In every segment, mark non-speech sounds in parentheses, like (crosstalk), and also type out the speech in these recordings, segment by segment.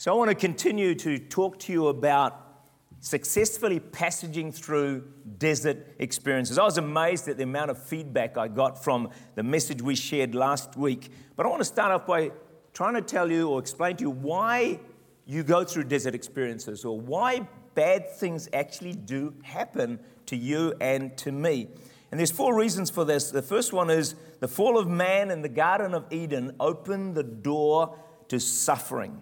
So, I want to continue to talk to you about successfully passaging through desert experiences. I was amazed at the amount of feedback I got from the message we shared last week. But I want to start off by trying to tell you or explain to you why you go through desert experiences or why bad things actually do happen to you and to me. And there's four reasons for this. The first one is the fall of man in the Garden of Eden opened the door to suffering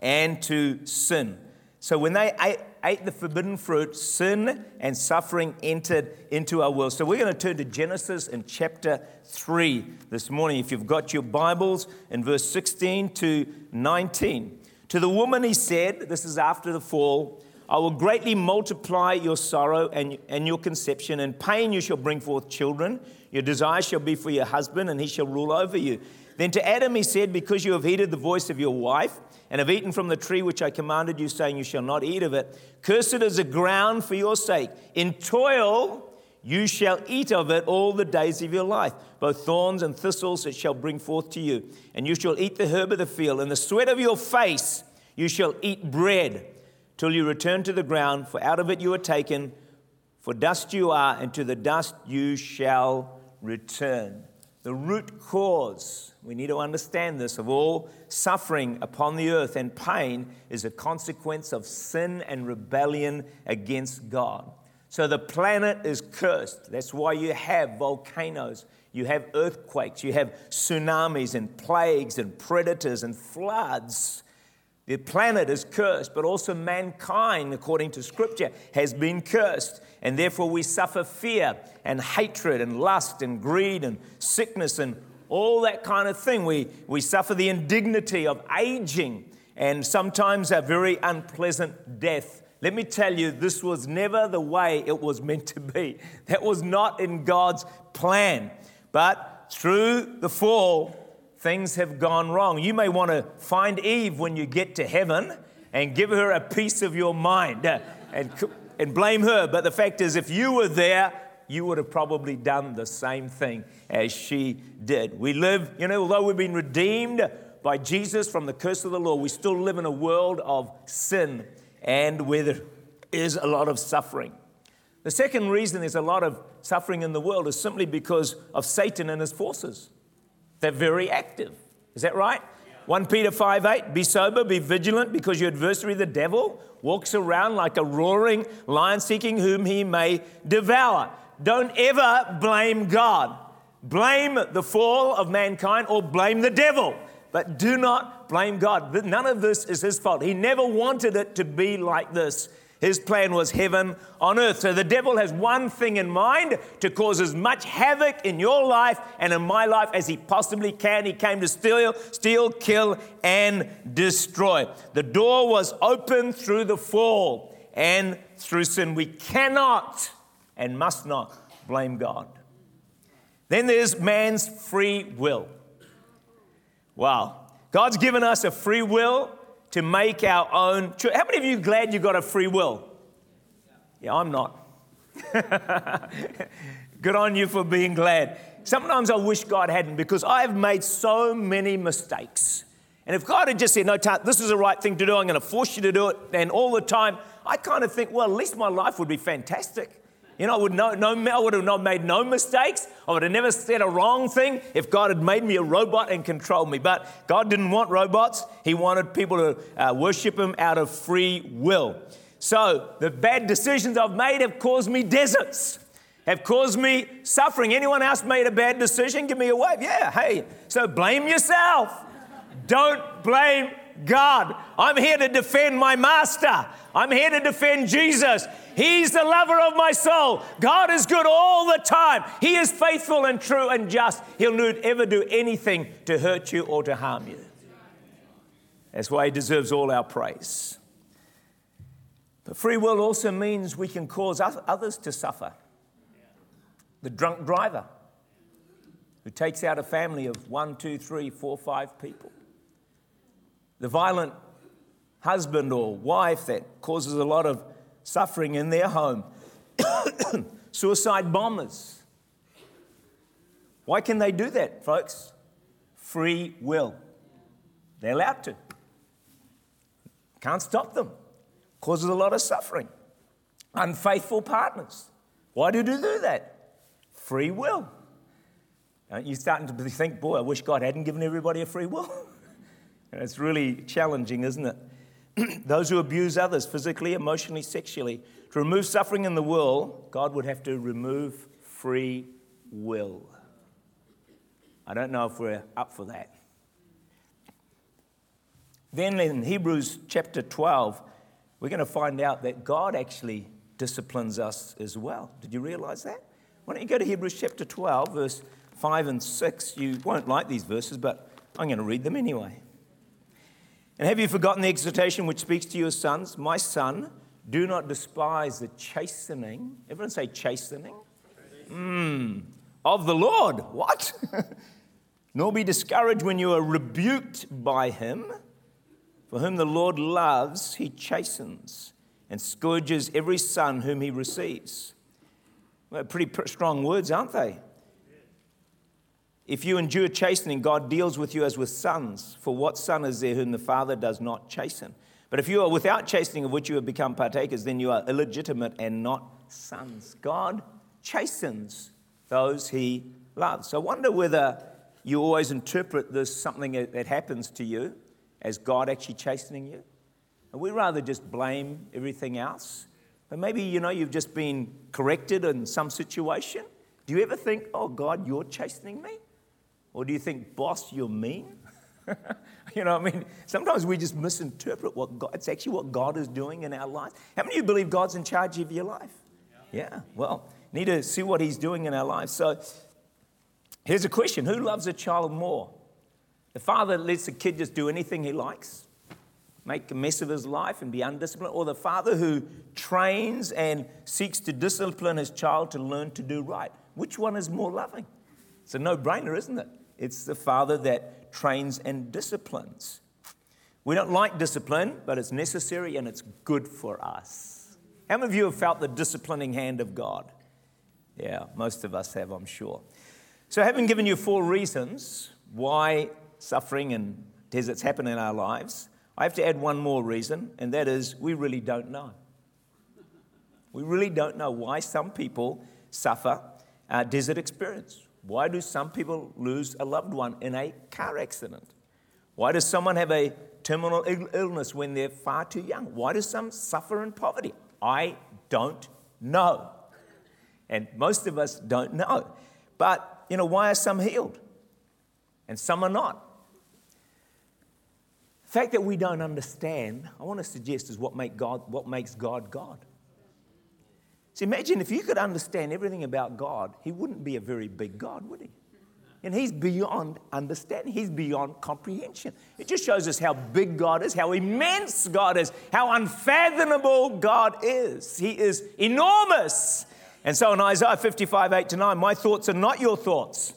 and to sin. So when they ate, ate, the forbidden fruit, sin and suffering entered into our world. So we're going to turn to Genesis in chapter 3 this morning. If you've got your Bibles, in verse 16 to 19. To the woman he said, This is after the fall. I will greatly multiply your sorrow and, and your conception. and pain you shall bring forth children. Your desire shall be for your husband, and he shall rule over you. Then to Adam he said, Because you have heeded the voice of your wife, and have eaten from the tree which I commanded you, saying, You shall not eat of it, cursed is the ground for your sake. In toil you shall eat of it all the days of your life. Both thorns and thistles it shall bring forth to you. And you shall eat the herb of the field. and the sweat of your face you shall eat bread till you return to the ground, for out of it you are taken, for dust you are, and to the dust you shall return. The root cause, we need to understand this, of all suffering upon the earth and pain is a consequence of sin and rebellion against God. So the planet is cursed. That's why you have volcanoes, you have earthquakes, you have tsunamis and plagues and predators and floods the planet is cursed, but also mankind, according to Scripture, has been cursed. And therefore, we suffer fear and hatred and lust and greed and sickness and all that kind of thing. We, we suffer the indignity of aging and sometimes a very unpleasant death. Let me tell you, this was never the way it was meant to be. That was not in God's plan. But through the fall, things have gone wrong. You may want to find Eve when you get to heaven and give her a piece of your mind uh, and, and blame her. But the fact is, if you were there, you would have probably done the same thing as she did. We live, you know, although we've been redeemed by Jesus from the curse of the law, we still live in a world of sin and where there is a lot of suffering. The second reason there's a lot of suffering in the world is simply because of Satan and his forces. They're very active. Is that right? 1 Peter 5 8, be sober, be vigilant, because your adversary, the devil, walks around like a roaring lion seeking whom he may devour. Don't ever blame God. Blame the fall of mankind or blame the devil, but do not blame God. None of this is his fault. He never wanted it to be like this. His plan was heaven on earth. So the devil has one thing in mind to cause as much havoc in your life and in my life as he possibly can. He came to steal, steal, kill, and destroy. The door was open through the fall and through sin. We cannot and must not blame God. Then there's man's free will. Wow. God's given us a free will to make our own choice. How many of you glad you got a free will? Yeah, I'm not. (laughs) Good on you for being glad. Sometimes I wish God hadn't because I've made so many mistakes. And if God had just said, No, this is the right thing to do, I'm going to force you to do it, and all the time, I kind of think, well, at least my life would be fantastic. You know, I would, no, no, I would have not made no mistakes. I would have never said a wrong thing if God had made me a robot and controlled me. But God didn't want robots. He wanted people to uh, worship Him out of free will. So the bad decisions I've made have caused me deserts, have caused me suffering. Anyone else made a bad decision? Give me a wave. Yeah, hey. So blame yourself. Don't blame God. I'm here to defend my master. I'm here to defend Jesus. He's the lover of my soul. God is good all the time. He is faithful and true and just. He'll never do anything to hurt you or to harm you. That's why He deserves all our praise. But free will also means we can cause others to suffer. The drunk driver who takes out a family of one, two, three, four, five people. The violent husband or wife that causes a lot of suffering in their home. (coughs) Suicide bombers. Why can they do that, folks? Free will. They're allowed to. Can't stop them. Causes a lot of suffering. Unfaithful partners. Why do you do that? Free will. Aren't You're starting to think, boy, I wish God hadn't given everybody a free will. (laughs) it's really challenging, isn't it? (clears throat) Those who abuse others physically, emotionally, sexually, to remove suffering in the world, God would have to remove free will. I don't know if we're up for that. Then in Hebrews chapter 12, we're going to find out that God actually disciplines us as well. Did you realize that? Why don't you go to Hebrews chapter 12, verse 5 and 6? You won't like these verses, but I'm going to read them anyway. And have you forgotten the exhortation which speaks to your sons? My son, do not despise the chastening. Everyone say chastening. Mm, of the Lord. What? (laughs) Nor be discouraged when you are rebuked by him. For whom the Lord loves, he chastens and scourges every son whom he receives. Well, pretty strong words, aren't they? If you endure chastening, God deals with you as with sons. For what son is there whom the Father does not chasten? But if you are without chastening of which you have become partakers, then you are illegitimate and not sons. God chastens those he loves. I wonder whether you always interpret this something that happens to you as God actually chastening you. And we rather just blame everything else. But maybe, you know, you've just been corrected in some situation. Do you ever think, oh, God, you're chastening me? Or do you think, boss, you're mean? (laughs) you know, what I mean, sometimes we just misinterpret what God, it's actually what God is doing in our lives. How many of you believe God's in charge of your life? Yeah, yeah well, need to see what He's doing in our lives. So here's a question Who loves a child more? The father lets the kid just do anything he likes, make a mess of his life and be undisciplined, or the father who trains and seeks to discipline his child to learn to do right? Which one is more loving? It's a no brainer, isn't it? It's the father that trains and disciplines. We don't like discipline, but it's necessary and it's good for us. How many of you have felt the disciplining hand of God? Yeah, most of us have, I'm sure. So, having given you four reasons why suffering and deserts happen in our lives, I have to add one more reason, and that is we really don't know. We really don't know why some people suffer a desert experience. Why do some people lose a loved one in a car accident? Why does someone have a terminal illness when they're far too young? Why do some suffer in poverty? I don't know. And most of us don't know. But, you know, why are some healed and some are not? The fact that we don't understand, I want to suggest, is what, make God, what makes God God. Imagine if you could understand everything about God, He wouldn't be a very big God, would He? And He's beyond understanding, He's beyond comprehension. It just shows us how big God is, how immense God is, how unfathomable God is. He is enormous. And so in Isaiah 55, 8 to 9, my thoughts are not your thoughts,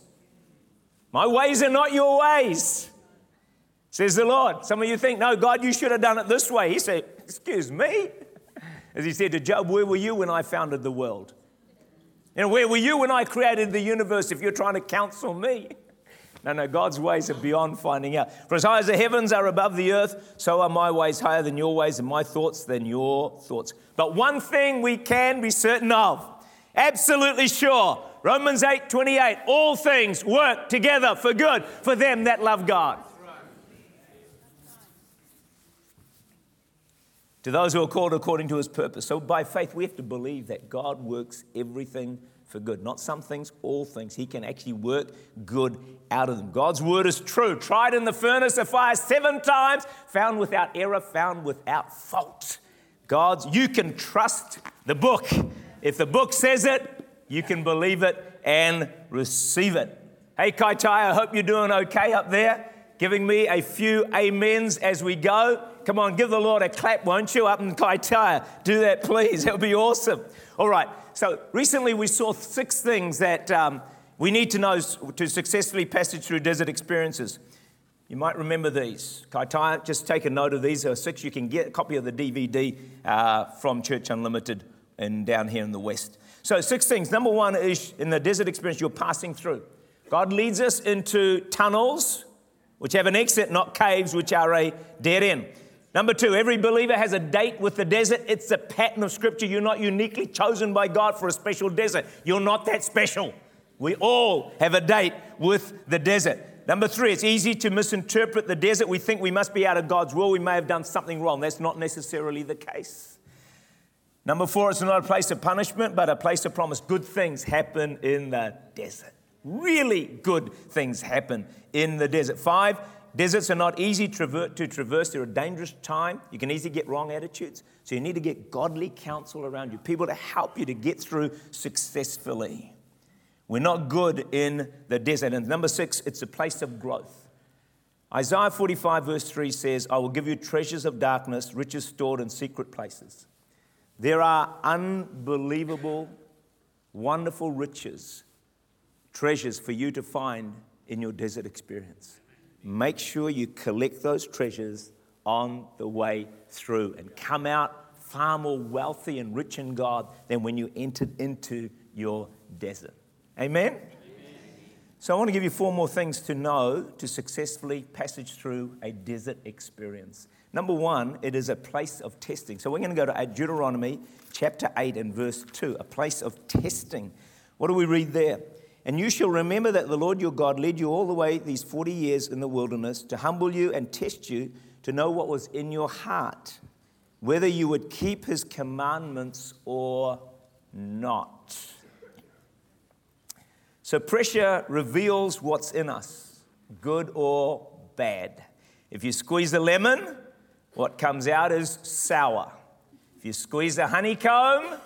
my ways are not your ways. Says the Lord. Some of you think, no, God, you should have done it this way. He said, Excuse me. As he said to Job, Where were you when I founded the world? And where were you when I created the universe if you're trying to counsel me? (laughs) No, no, God's ways are beyond finding out. For as high as the heavens are above the earth, so are my ways higher than your ways, and my thoughts than your thoughts. But one thing we can be certain of, absolutely sure Romans 8 28, all things work together for good for them that love God. To those who are called according to his purpose. So by faith, we have to believe that God works everything for good. Not some things, all things. He can actually work good out of them. God's word is true. Tried in the furnace of fire seven times, found without error, found without fault. God's, you can trust the book. If the book says it, you can believe it and receive it. Hey, Kaitaia, I hope you're doing okay up there. Giving me a few amens as we go. Come on, give the Lord a clap, won't you, up in Kaitaia? Do that, please. (laughs) That would be awesome. All right. So recently we saw six things that um, we need to know to successfully passage through desert experiences. You might remember these. Kaitaia, just take a note of these. There are six. You can get a copy of the DVD uh, from Church Unlimited and down here in the West. So, six things. Number one is in the desert experience, you're passing through. God leads us into tunnels, which have an exit, not caves, which are a dead end. Number two, every believer has a date with the desert. It's a pattern of scripture. You're not uniquely chosen by God for a special desert. You're not that special. We all have a date with the desert. Number three, it's easy to misinterpret the desert. We think we must be out of God's will. We may have done something wrong. That's not necessarily the case. Number four, it's not a place of punishment, but a place of promise. Good things happen in the desert. Really good things happen in the desert. Five, deserts are not easy to traverse. They're a dangerous time. You can easily get wrong attitudes. So you need to get godly counsel around you, people to help you to get through successfully. We're not good in the desert. And number six, it's a place of growth. Isaiah 45, verse 3 says, I will give you treasures of darkness, riches stored in secret places. There are unbelievable, wonderful riches, treasures for you to find in your desert experience. Make sure you collect those treasures on the way through and come out far more wealthy and rich in God than when you entered into your desert. Amen? So, I want to give you four more things to know to successfully passage through a desert experience. Number one, it is a place of testing. So we're going to go to Deuteronomy chapter 8 and verse 2, a place of testing. What do we read there? And you shall remember that the Lord your God led you all the way these 40 years in the wilderness to humble you and test you to know what was in your heart, whether you would keep his commandments or not. So, pressure reveals what's in us, good or bad. If you squeeze a lemon, what comes out is sour. If you squeeze a honeycomb,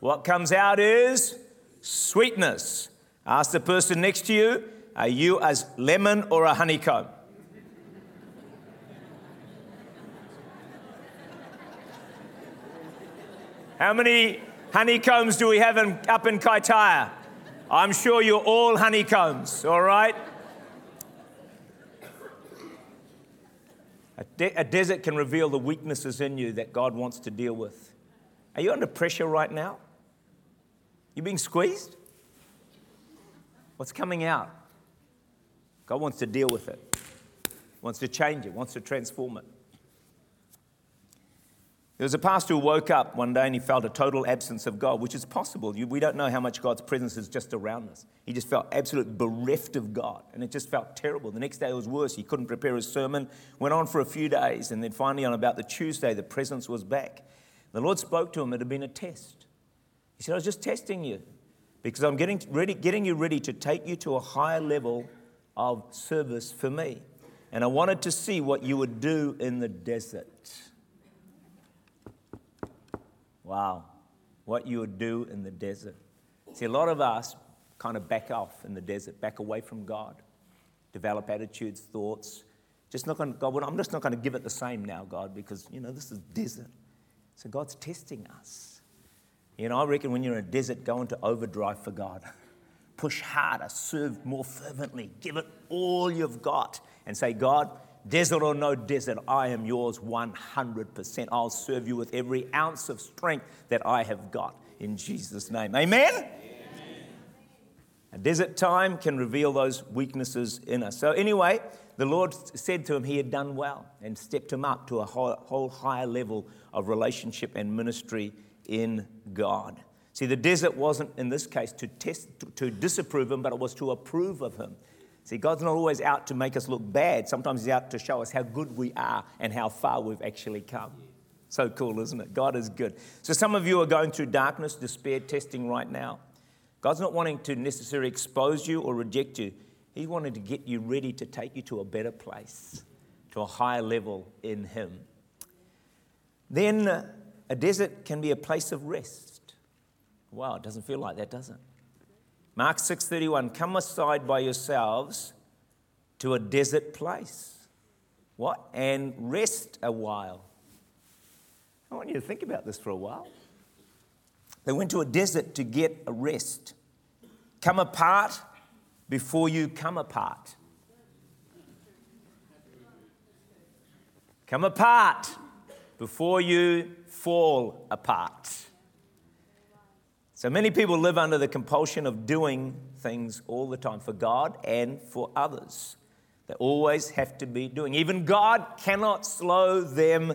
what comes out is sweetness. Ask the person next to you, are you as lemon or a honeycomb? How many honeycombs do we have in, up in Kaitaia? I'm sure you're all honeycombs, all right? A, de- a desert can reveal the weaknesses in you that God wants to deal with. Are you under pressure right now? You being squeezed? What's coming out? God wants to deal with it, wants to change it, wants to transform it. There was a pastor who woke up one day and he felt a total absence of God, which is possible. We don't know how much God's presence is just around us. He just felt absolutely bereft of God, and it just felt terrible. The next day it was worse. He couldn't prepare his sermon. Went on for a few days, and then finally, on about the Tuesday, the presence was back. The Lord spoke to him. It had been a test. He said, I was just testing you because I'm getting, ready, getting you ready to take you to a higher level of service for me. And I wanted to see what you would do in the desert. Wow, what you would do in the desert. See, a lot of us kind of back off in the desert, back away from God, develop attitudes, thoughts. Just not going to, God, I'm just not going to give it the same now, God, because, you know, this is desert. So God's testing us. You know, I reckon when you're in a desert, go into overdrive for God. (laughs) Push harder, serve more fervently, give it all you've got, and say, God, Desert or no desert, I am yours 100%. I'll serve you with every ounce of strength that I have got in Jesus' name. Amen? Amen? A desert time can reveal those weaknesses in us. So, anyway, the Lord said to him he had done well and stepped him up to a whole, whole higher level of relationship and ministry in God. See, the desert wasn't in this case to test, to, to disapprove him, but it was to approve of him. See, God's not always out to make us look bad. Sometimes He's out to show us how good we are and how far we've actually come. So cool, isn't it? God is good. So, some of you are going through darkness, despair, testing right now. God's not wanting to necessarily expose you or reject you. He's wanting to get you ready to take you to a better place, to a higher level in Him. Then, a desert can be a place of rest. Wow, it doesn't feel like that, does it? Mark 6:31 Come aside by yourselves to a desert place. What? And rest a while. I want you to think about this for a while. They went to a desert to get a rest. Come apart before you come apart. Come apart before you fall apart. So many people live under the compulsion of doing things all the time for God and for others. They always have to be doing. Even God cannot slow them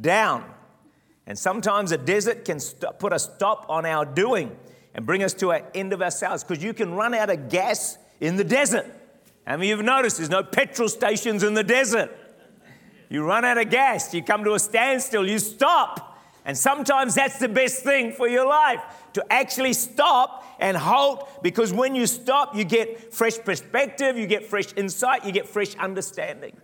down. And sometimes a desert can st- put a stop on our doing and bring us to an end of ourselves because you can run out of gas in the desert. I mean, you've noticed there's no petrol stations in the desert. You run out of gas, you come to a standstill, you stop. And sometimes that's the best thing for your life to actually stop and halt because when you stop, you get fresh perspective, you get fresh insight, you get fresh understanding.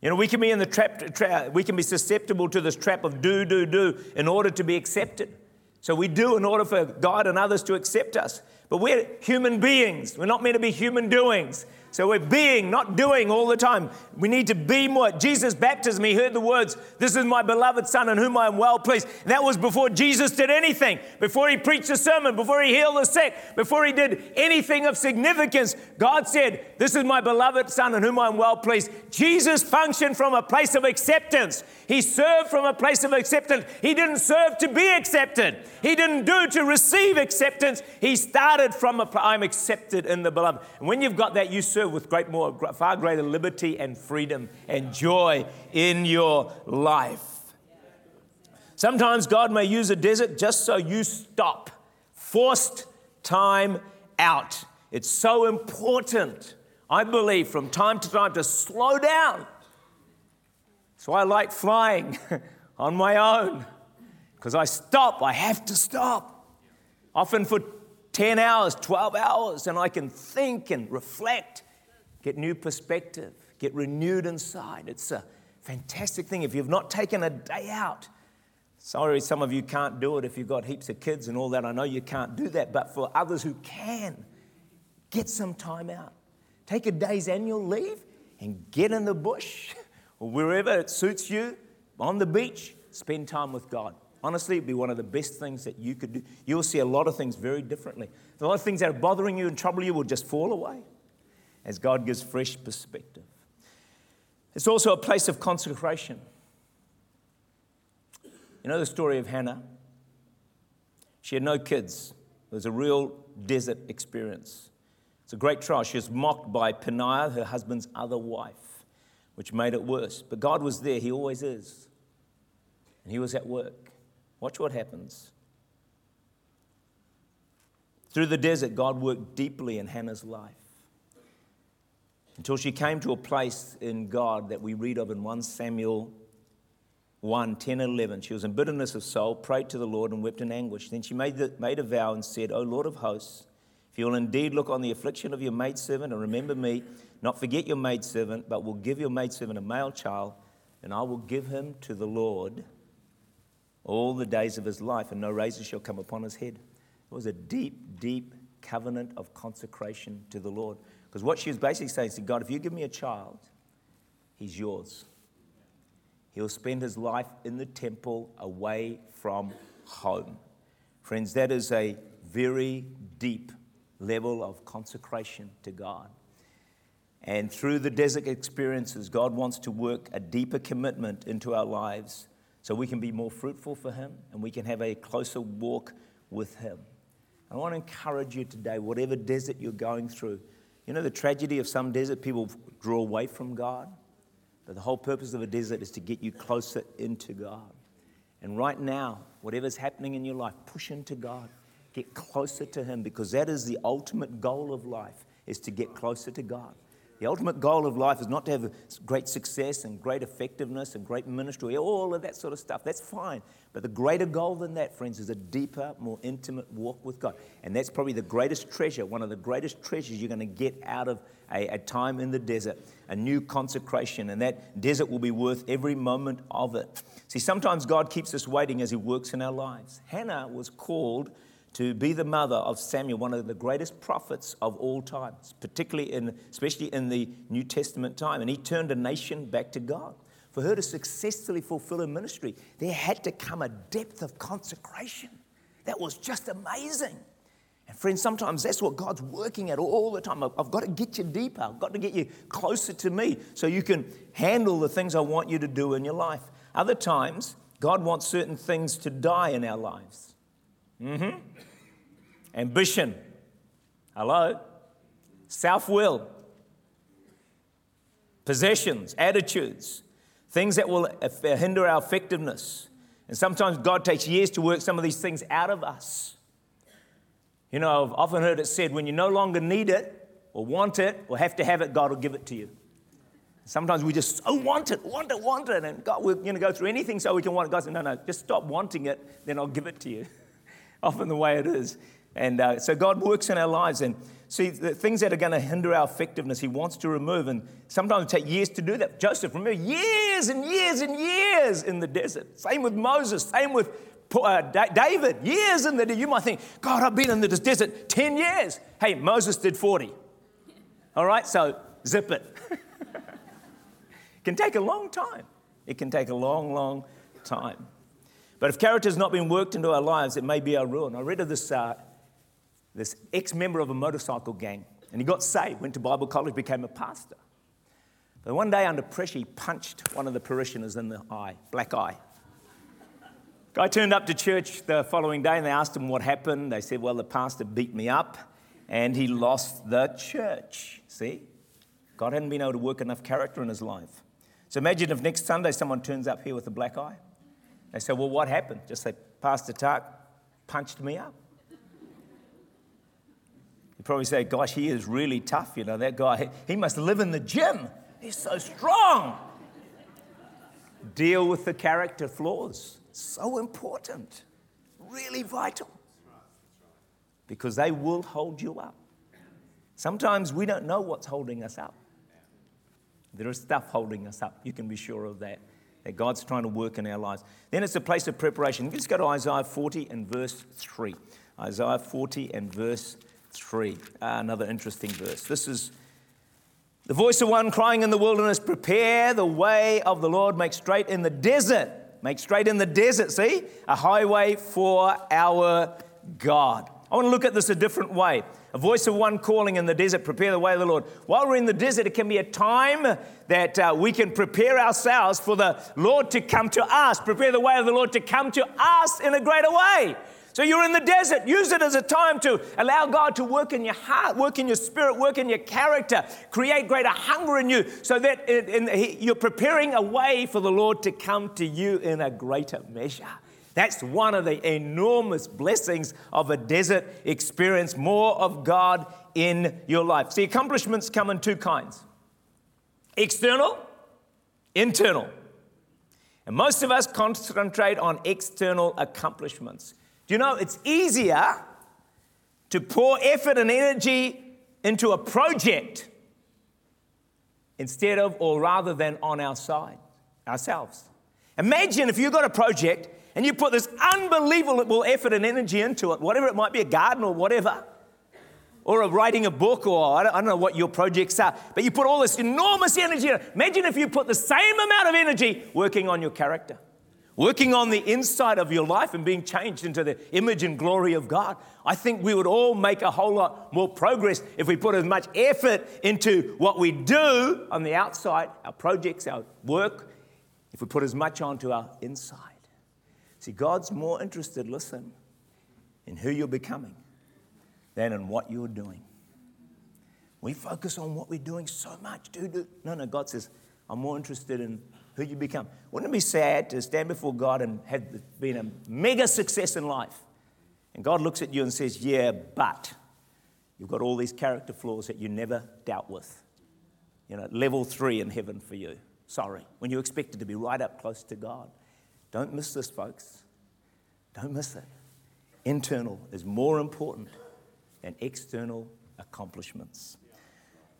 You know, we can be in the trap, tra- we can be susceptible to this trap of do, do, do in order to be accepted. So we do in order for God and others to accept us. But we're human beings. We're not meant to be human doings. So we're being, not doing all the time. We need to be more. Jesus' baptism, he heard the words, This is my beloved Son in whom I am well pleased. And that was before Jesus did anything, before he preached a sermon, before he healed the sick, before he did anything of significance. God said, This is my beloved Son in whom I am well pleased. Jesus functioned from a place of acceptance. He served from a place of acceptance. He didn't serve to be accepted, he didn't do to receive acceptance. He started from a, I'm accepted in the beloved. And when you've got that, you serve serve with great more, far greater liberty and freedom and joy in your life. Sometimes God may use a desert just so you stop. Forced time out. It's so important, I believe, from time to time to slow down. So I like flying (laughs) on my own because I stop. I have to stop. Often for 10 hours, 12 hours, and I can think and reflect get new perspective, get renewed inside. It's a fantastic thing. If you've not taken a day out, sorry, some of you can't do it if you've got heaps of kids and all that. I know you can't do that, but for others who can, get some time out. Take a day's annual leave and get in the bush or wherever it suits you, on the beach, spend time with God. Honestly, it'd be one of the best things that you could do. You'll see a lot of things very differently. A lot of things that are bothering you and trouble you will just fall away as God gives fresh perspective. It's also a place of consecration. You know the story of Hannah? She had no kids. It was a real desert experience. It's a great trial. She was mocked by Peninnah, her husband's other wife, which made it worse. But God was there. He always is. And He was at work. Watch what happens. Through the desert, God worked deeply in Hannah's life until she came to a place in God that we read of in 1 Samuel 1 10 and 11. She was in bitterness of soul, prayed to the Lord, and wept in anguish. Then she made, the, made a vow and said, O Lord of hosts, if you will indeed look on the affliction of your maidservant and remember me, not forget your maidservant, but will give your maidservant a male child, and I will give him to the Lord all the days of his life, and no razor shall come upon his head. It was a deep, deep covenant of consecration to the Lord. Because what she was basically saying is, to God, if you give me a child, he's yours. He'll spend his life in the temple away from home. Friends, that is a very deep level of consecration to God. And through the desert experiences, God wants to work a deeper commitment into our lives so we can be more fruitful for Him and we can have a closer walk with Him. I want to encourage you today, whatever desert you're going through, you know the tragedy of some desert? People draw away from God. But the whole purpose of a desert is to get you closer into God. And right now, whatever's happening in your life, push into God. Get closer to Him because that is the ultimate goal of life, is to get closer to God. The ultimate goal of life is not to have great success and great effectiveness and great ministry, all of that sort of stuff. That's fine. But the greater goal than that, friends, is a deeper, more intimate walk with God. And that's probably the greatest treasure, one of the greatest treasures you're going to get out of a, a time in the desert, a new consecration. And that desert will be worth every moment of it. See, sometimes God keeps us waiting as He works in our lives. Hannah was called to be the mother of Samuel, one of the greatest prophets of all times, particularly in, especially in the New Testament time. And he turned a nation back to God. For her to successfully fulfill her ministry, there had to come a depth of consecration that was just amazing. And friends, sometimes that's what God's working at all the time. I've got to get you deeper. I've got to get you closer to me so you can handle the things I want you to do in your life. Other times, God wants certain things to die in our lives. Mm-hmm. Ambition. Hello. Self will. possessions, attitudes, things that will hinder our effectiveness. And sometimes God takes years to work some of these things out of us. You know, I've often heard it said when you no longer need it or want it or have to have it, God will give it to you. Sometimes we just so want it, want it, want it, and God, we're going to go through anything so we can want it. God said, no, no, just stop wanting it, then I'll give it to you. (laughs) often the way it is. And uh, so God works in our lives. And see, the things that are going to hinder our effectiveness, He wants to remove. And sometimes it takes years to do that. Joseph, remember, years and years and years in the desert. Same with Moses, same with uh, David, years in the desert. You might think, God, I've been in this desert 10 years. Hey, Moses did 40. All right, so zip it. it (laughs) can take a long time. It can take a long, long time. But if character has not been worked into our lives, it may be our ruin. I read of this, uh, this ex member of a motorcycle gang, and he got saved, went to Bible college, became a pastor. But one day, under pressure, he punched one of the parishioners in the eye, black eye. Guy turned up to church the following day and they asked him what happened. They said, Well, the pastor beat me up and he lost the church. See? God hadn't been able to work enough character in his life. So imagine if next Sunday someone turns up here with a black eye. They say, Well, what happened? Just say, Pastor Tuck punched me up. You probably say, Gosh, he is really tough. You know, that guy, he must live in the gym. He's so strong. Deal with the character flaws. So important, really vital. Because they will hold you up. Sometimes we don't know what's holding us up. There is stuff holding us up. You can be sure of that that God's trying to work in our lives. Then it's a place of preparation. Let's go to Isaiah 40 and verse 3. Isaiah 40 and verse 3. Ah, another interesting verse. This is the voice of one crying in the wilderness, Prepare the way of the Lord, make straight in the desert. Make straight in the desert, see? A highway for our God. I want to look at this a different way. A voice of one calling in the desert, prepare the way of the Lord. While we're in the desert, it can be a time that uh, we can prepare ourselves for the Lord to come to us, prepare the way of the Lord to come to us in a greater way. So you're in the desert. Use it as a time to allow God to work in your heart, work in your spirit, work in your character, create greater hunger in you so that you're preparing a way for the Lord to come to you in a greater measure. That's one of the enormous blessings of a desert experience, more of God in your life. See, accomplishments come in two kinds external, internal. And most of us concentrate on external accomplishments. Do you know it's easier to pour effort and energy into a project instead of or rather than on our side, ourselves? Imagine if you got a project and you put this unbelievable effort and energy into it, whatever it might be, a garden or whatever, or writing a book, or I don't, I don't, know what your projects are, but you put all this enormous energy in it. Imagine if you put the same amount of energy working on your character, working on the inside of your life and being changed into the image and glory of God. I think we would all make a whole lot more progress if we put as much effort into what we do on the outside, our projects, our work, if we put as much onto our inside. See, God's more interested, listen, in who you're becoming than in what you're doing. We focus on what we're doing so much. Do, do. No, no, God says, I'm more interested in who you become. Wouldn't it be sad to stand before God and have been a mega success in life? And God looks at you and says, Yeah, but you've got all these character flaws that you never dealt with. You know, level three in heaven for you. Sorry. When you expected to be right up close to God. Don't miss this, folks. Don't miss it. Internal is more important than external accomplishments.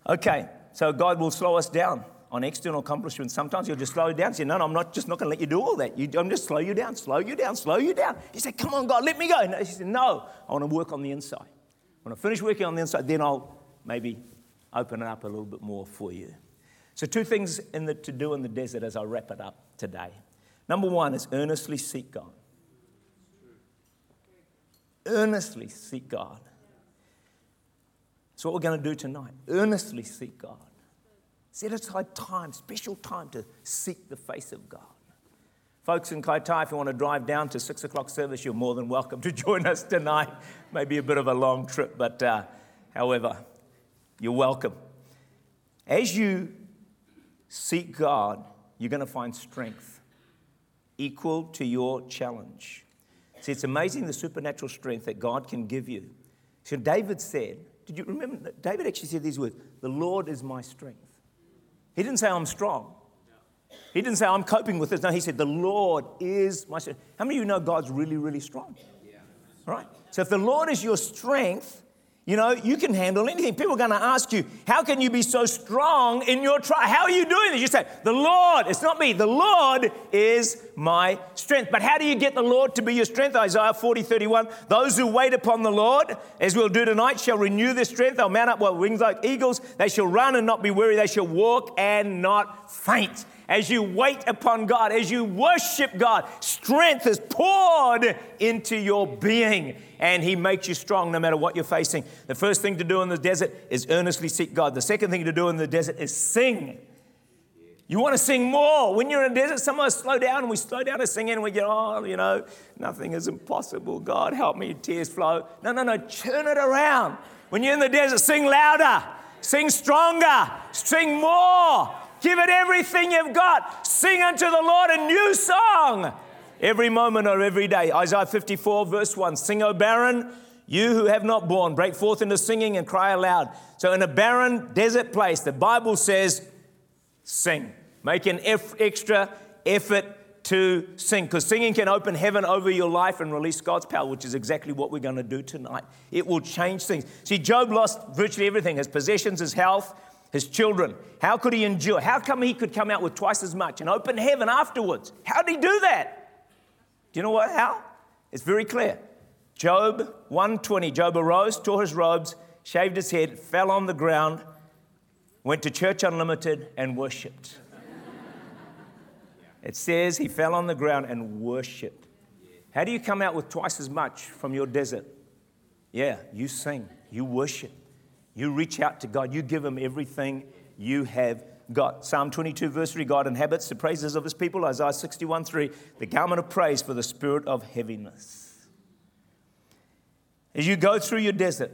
Okay, so God will slow us down on external accomplishments. Sometimes He'll just slow you down. Say, no, no, I'm not just not going to let you do all that. You, I'm just slow you down, slow you down, slow you down. He said, come on, God, let me go. No, he said, no, I want to work on the inside. When I finish working on the inside, then I'll maybe open it up a little bit more for you. So, two things the, to do in the desert as I wrap it up today. Number one is earnestly seek God. Earnestly seek God. That's what we're going to do tonight. Earnestly seek God. Set aside time, special time to seek the face of God. Folks in Kaitaia, if you want to drive down to six o'clock service, you're more than welcome to (laughs) join us tonight. Maybe a bit of a long trip, but uh, however, you're welcome. As you seek God, you're going to find strength equal to your challenge. See, it's amazing the supernatural strength that God can give you. So David said, did you remember? David actually said these words The Lord is my strength. He didn't say I'm strong. He didn't say I'm coping with this. No, he said the Lord is my strength. How many of you know God's really, really strong? Yeah. Right? So if the Lord is your strength, you know, you can handle anything. People are going to ask you, how can you be so strong in your trial? How are you doing this? You say, the Lord, it's not me. The Lord is my strength. But how do you get the Lord to be your strength? Isaiah 40, 31. Those who wait upon the Lord, as we'll do tonight, shall renew their strength. They'll mount up with wings like eagles. They shall run and not be weary. They shall walk and not faint as you wait upon God, as you worship God, strength is poured into your being and He makes you strong no matter what you're facing. The first thing to do in the desert is earnestly seek God. The second thing to do in the desert is sing. You want to sing more. When you're in a desert, some of us slow down and we slow down to sing and we get, oh, you know, nothing is impossible. God, help me. Tears flow. No, no, no. Turn it around. When you're in the desert, sing louder, sing stronger, sing more. Give it everything you've got. Sing unto the Lord a new song every moment or every day. Isaiah 54, verse 1 Sing, O barren, you who have not born, break forth into singing and cry aloud. So, in a barren desert place, the Bible says, sing. Make an extra effort to sing because singing can open heaven over your life and release God's power, which is exactly what we're going to do tonight. It will change things. See, Job lost virtually everything his possessions, his health, his children. How could he endure? How come he could come out with twice as much and open heaven afterwards? How did he do that? Do you know what? How? It's very clear. Job 120, Job arose, tore his robes, shaved his head, fell on the ground, went to Church Unlimited, and worshiped. (laughs) it says he fell on the ground and worshiped. How do you come out with twice as much from your desert? Yeah, you sing, you worship. You reach out to God, you give Him everything you have got. Psalm 22, verse 3 God inhabits the praises of His people. Isaiah 61, 3 the garment of praise for the spirit of heaviness. As you go through your desert,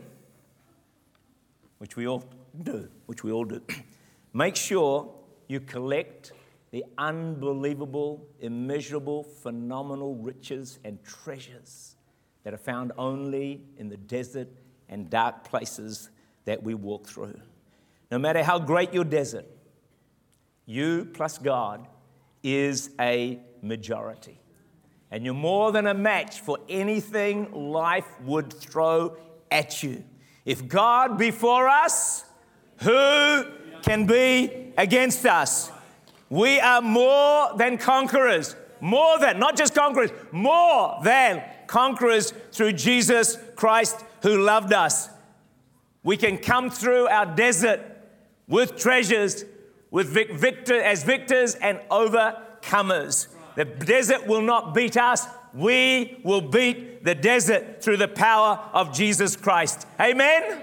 which we all do, which we all do, (clears throat) make sure you collect the unbelievable, immeasurable, phenomenal riches and treasures that are found only in the desert and dark places that we walk through. No matter how great your desert, you plus God is a majority. And you're more than a match for anything life would throw at you. If God be for us, who can be against us? We are more than conquerors. More than, not just conquerors, more than conquerors through Jesus Christ who loved us. We can come through our desert with treasures, with victor, as victors and overcomers. The desert will not beat us. We will beat the desert through the power of Jesus Christ. Amen.